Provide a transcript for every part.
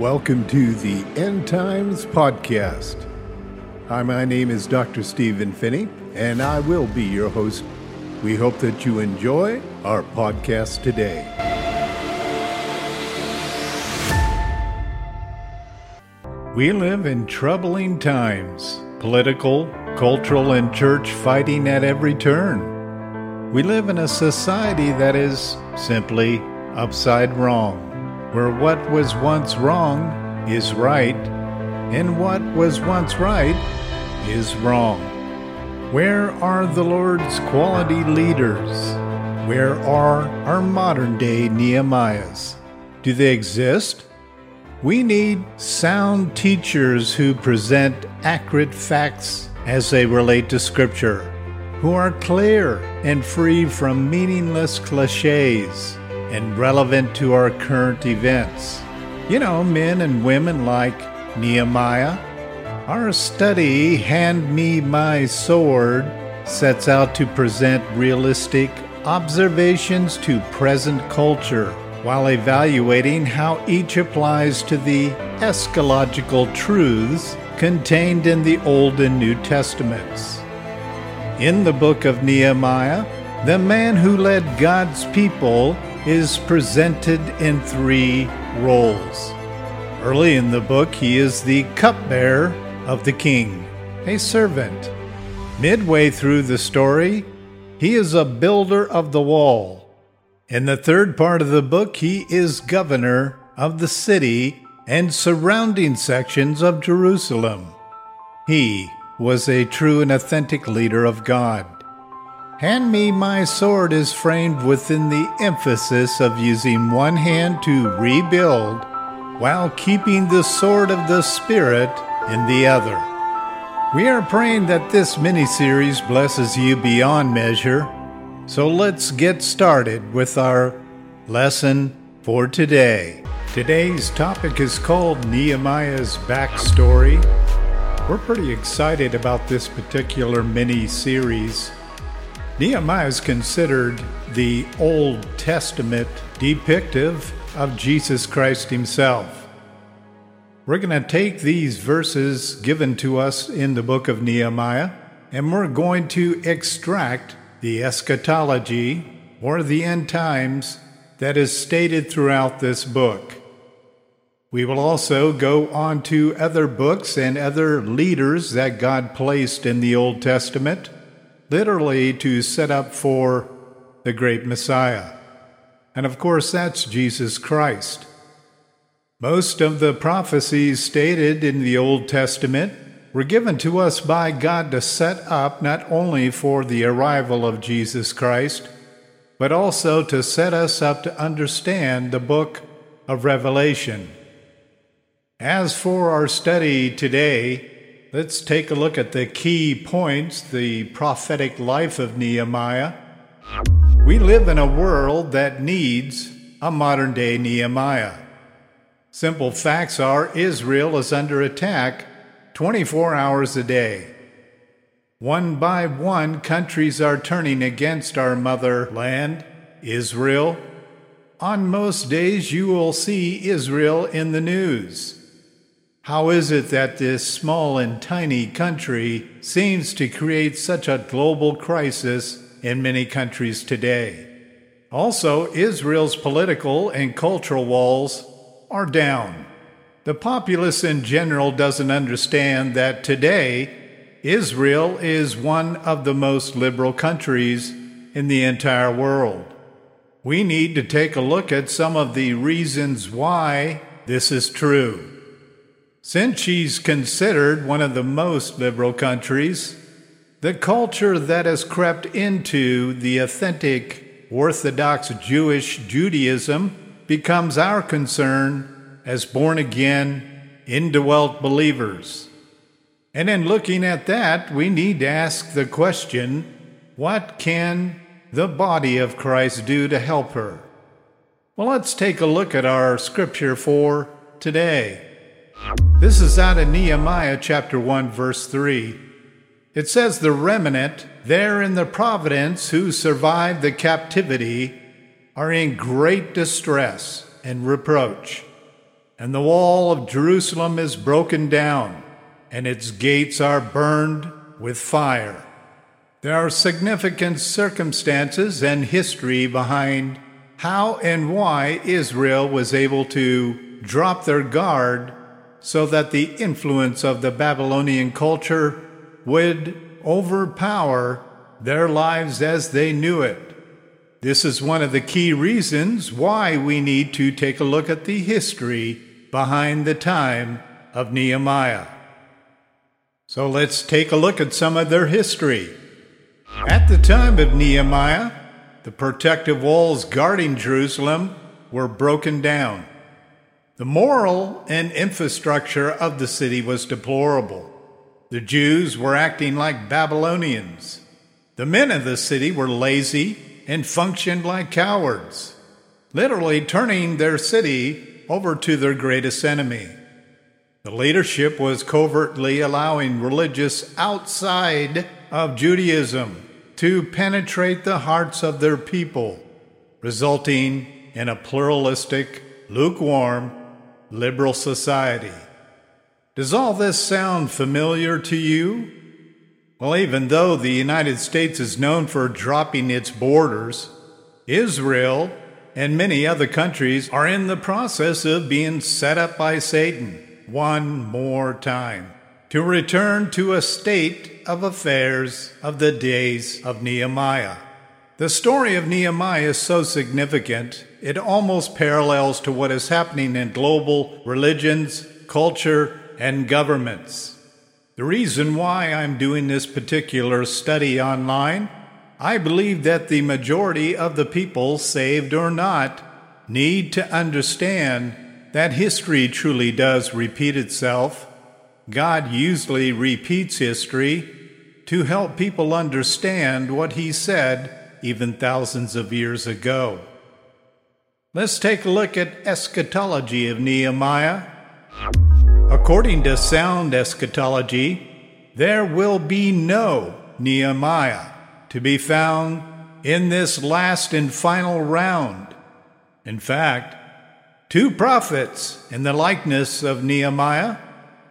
Welcome to the End Times Podcast. Hi, my name is Dr. Stephen Finney, and I will be your host. We hope that you enjoy our podcast today. We live in troubling times political, cultural, and church fighting at every turn. We live in a society that is simply upside wrong where what was once wrong is right, and what was once right is wrong. Where are the Lord's quality leaders? Where are our modern day Nehemiahs? Do they exist? We need sound teachers who present accurate facts as they relate to Scripture, who are clear and free from meaningless cliches and relevant to our current events. You know, men and women like Nehemiah. Our study, Hand Me My Sword, sets out to present realistic observations to present culture while evaluating how each applies to the eschatological truths contained in the Old and New Testaments. In the book of Nehemiah, the man who led God's people is presented in three roles. Early in the book, he is the cupbearer of the king, a servant. Midway through the story, he is a builder of the wall. In the third part of the book, he is governor of the city and surrounding sections of Jerusalem. He was a true and authentic leader of God. Hand Me My Sword is framed within the emphasis of using one hand to rebuild while keeping the sword of the Spirit in the other. We are praying that this mini series blesses you beyond measure. So let's get started with our lesson for today. Today's topic is called Nehemiah's Backstory. We're pretty excited about this particular mini series Nehemiah is considered the Old Testament depictive of Jesus Christ himself. We're going to take these verses given to us in the book of Nehemiah and we're going to extract the eschatology or the end times that is stated throughout this book. We will also go on to other books and other leaders that God placed in the Old Testament literally to set up for the great Messiah. And of course, that's Jesus Christ. Most of the prophecies stated in the Old Testament were given to us by God to set up not only for the arrival of Jesus Christ, but also to set us up to understand the book of Revelation. As for our study today, Let's take a look at the key points, the prophetic life of Nehemiah. We live in a world that needs a modern day Nehemiah. Simple facts are Israel is under attack 24 hours a day. One by one, countries are turning against our motherland, Israel. On most days, you will see Israel in the news. How is it that this small and tiny country seems to create such a global crisis in many countries today? Also, Israel's political and cultural walls are down. The populace in general doesn't understand that today Israel is one of the most liberal countries in the entire world. We need to take a look at some of the reasons why this is true. Since she's considered one of the most liberal countries, the culture that has crept into the authentic Orthodox Jewish Judaism becomes our concern as born again, indwelt believers. And in looking at that, we need to ask the question what can the body of Christ do to help her? Well, let's take a look at our scripture for today. This is out of Nehemiah chapter 1, verse 3. It says, The remnant there in the providence who survived the captivity are in great distress and reproach. and the wall of Jerusalem is broken down, and its gates are burned with fire. There are significant circumstances and history behind how and why Israel was able to drop their guard so that the influence of the Babylonian culture would overpower their lives as they knew it. This is one of the key reasons why we need to take a look at the history behind the time of Nehemiah. So let's take a look at some of their history. At the time of Nehemiah, the protective walls guarding Jerusalem were broken down. The moral and infrastructure of the city was deplorable. The Jews were acting like Babylonians. The men of the city were lazy and functioned like cowards, literally turning their city over to their greatest enemy. The leadership was covertly allowing religious outside of Judaism to penetrate the hearts of their people, resulting in a pluralistic, lukewarm, liberal society. Does all this sound familiar to you? Well, even though the United States is known for dropping its borders, Israel and many other countries are in the process of being set up by Satan one more time to return to a state of affairs of the days of Nehemiah. The story of Nehemiah is so significant, it almost parallels to what is happening in global religions, culture, and governments. The reason why I'm doing this particular study online, I believe that the majority of the people, saved or not, need to understand that history truly does repeat itself God usually repeats history to help people understand what he said even thousands of years ago. Let's take a look at eschatology of Nehemiah. According to sound eschatology, there will be no Nehemiah to be found in this last and final round. In fact, two prophets in the likeness of Nehemiah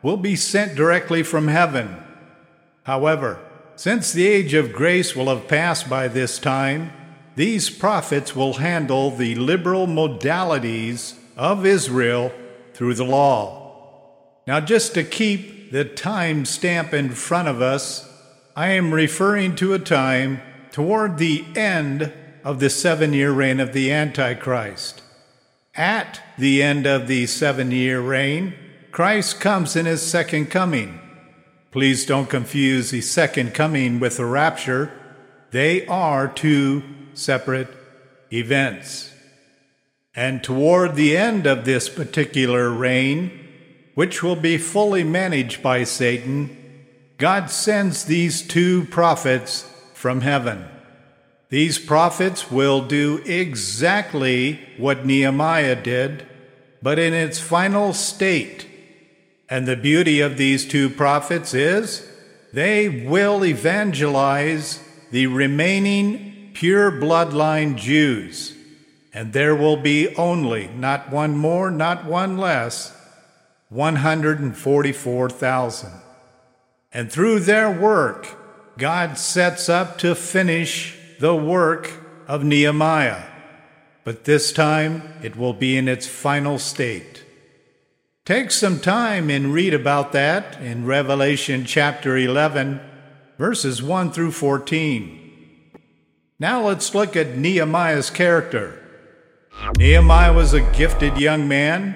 will be sent directly from heaven. However, since the age of grace will have passed by this time, these prophets will handle the liberal modalities of Israel through the law. Now, just to keep the time stamp in front of us, I am referring to a time toward the end of the seven year reign of the Antichrist. At the end of the seven year reign, Christ comes in his second coming. Please don't confuse the second coming with the rapture. They are two separate events. And toward the end of this particular reign, which will be fully managed by Satan, God sends these two prophets from heaven. These prophets will do exactly what Nehemiah did, but in its final state and the beauty of these two prophets is they will evangelize the remaining pure bloodline Jews. And there will be only, not one more, not one less, 144,000. And through their work, God sets up to finish the work of Nehemiah. But this time it will be in its final state. Take some time and read about that in Revelation chapter 11, verses 1 through 14. Now let's look at Nehemiah's character. Nehemiah was a gifted young man.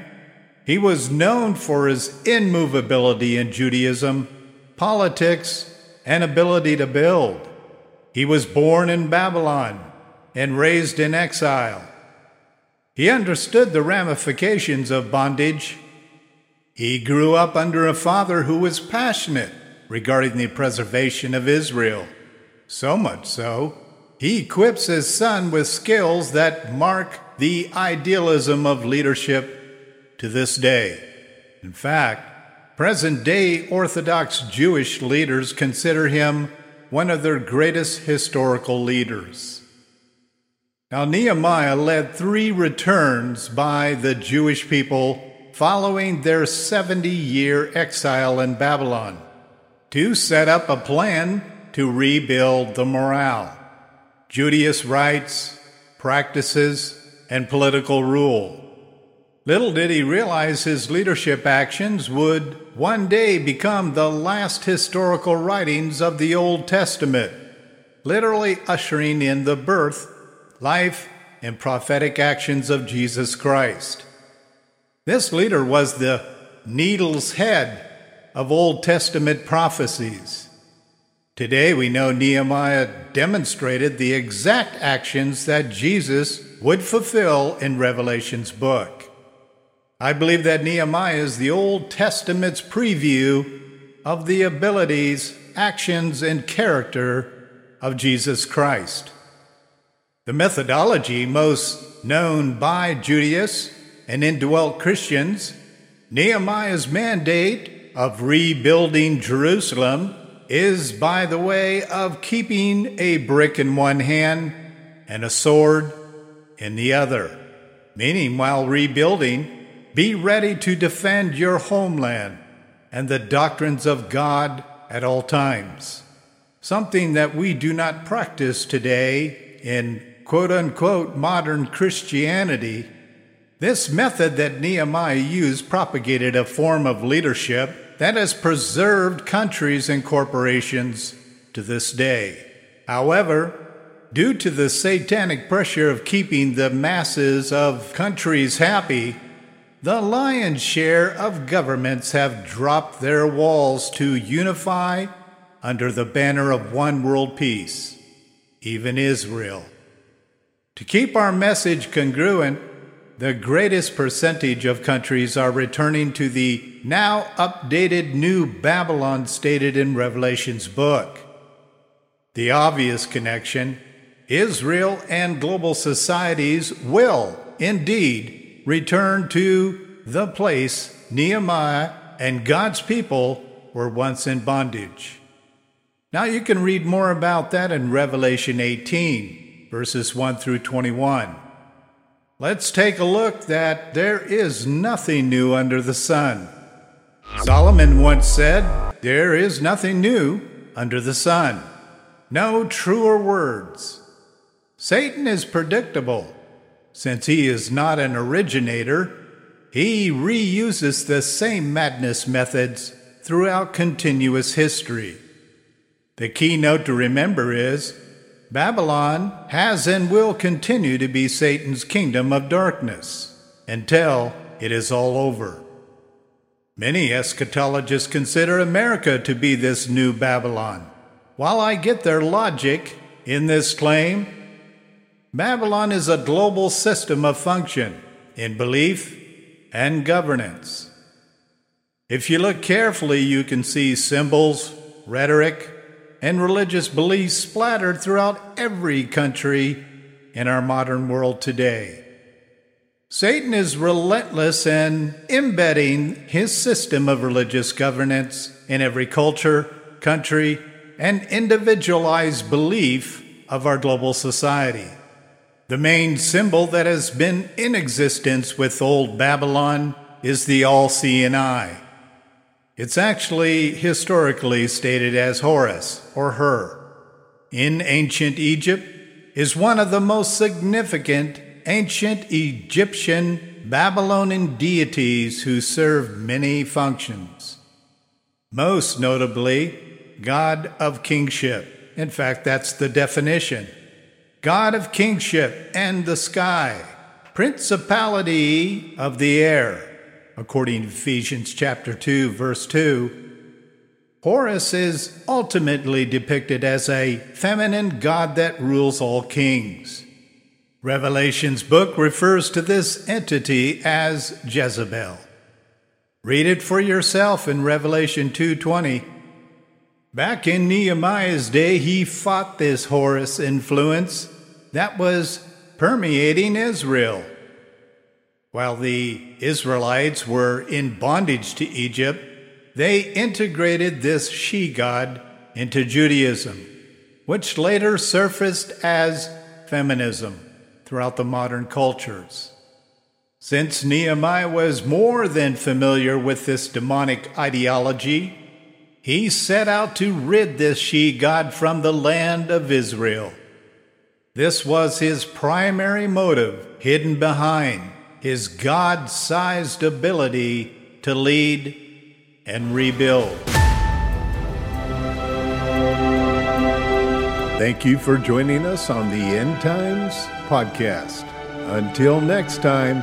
He was known for his immovability in Judaism, politics, and ability to build. He was born in Babylon and raised in exile. He understood the ramifications of bondage he grew up under a father who was passionate regarding the preservation of Israel. So much so, he equips his son with skills that mark the idealism of leadership to this day. In fact, present day Orthodox Jewish leaders consider him one of their greatest historical leaders. Now, Nehemiah led three returns by the Jewish people following their 70 year exile in Babylon to set up a plan to rebuild the morale, Judaist rights, practices, and political rule. Little did he realize his leadership actions would one day become the last historical writings of the Old Testament, literally ushering in the birth, life, and prophetic actions of Jesus Christ. This leader was the needle's head of Old Testament prophecies. Today we know Nehemiah demonstrated the exact actions that Jesus would fulfill in Revelation's book. I believe that Nehemiah is the Old Testament's preview of the abilities, actions, and character of Jesus Christ. The methodology most known by Judaists and indwelt Christians, Nehemiah's mandate of rebuilding Jerusalem is by the way of keeping a brick in one hand and a sword in the other, meaning while rebuilding, be ready to defend your homeland and the doctrines of God at all times. Something that we do not practice today in quote unquote modern Christianity. This method that Nehemiah used propagated a form of leadership that has preserved countries and corporations to this day. However, due to the satanic pressure of keeping the masses of countries happy, the lion's share of governments have dropped their walls to unify under the banner of one world peace, even Israel. To keep our message congruent, the greatest percentage of countries are returning to the now updated New Babylon stated in Revelation's book. The obvious connection Israel and global societies will, indeed, return to the place Nehemiah and God's people were once in bondage. Now you can read more about that in Revelation 18, verses 1 through 21. Let's take a look that there is nothing new under the sun. Solomon once said, There is nothing new under the sun. No truer words. Satan is predictable. Since he is not an originator, he reuses the same madness methods throughout continuous history. The keynote to remember is Babylon has and will continue to be Satan's kingdom of darkness until it is all over. Many eschatologists consider America to be this new Babylon. While I get their logic in this claim, Babylon is a global system of function in belief and governance. If you look carefully, you can see symbols, rhetoric, and religious beliefs splattered throughout every country in our modern world today. Satan is relentless in embedding his system of religious governance in every culture, country, and individualized belief of our global society. The main symbol that has been in existence with Old Babylon is the all seeing eye. It's actually historically stated as Horus or Her. In ancient Egypt is one of the most significant ancient Egyptian Babylonian deities who served many functions. Most notably, God of kingship. In fact, that's the definition. God of kingship and the sky, principality of the air, according to Ephesians chapter 2 verse 2. Horus is ultimately depicted as a feminine god that rules all kings. Revelation's book refers to this entity as Jezebel. Read it for yourself in Revelation 2:20. Back in Nehemiah's day, he fought this Horus influence that was permeating Israel. While the Israelites were in bondage to Egypt, they integrated this she god into Judaism, which later surfaced as feminism throughout the modern cultures. Since Nehemiah was more than familiar with this demonic ideology, he set out to rid this she god from the land of Israel. This was his primary motive, hidden behind his God sized ability to lead and rebuild. Thank you for joining us on the End Times podcast. Until next time,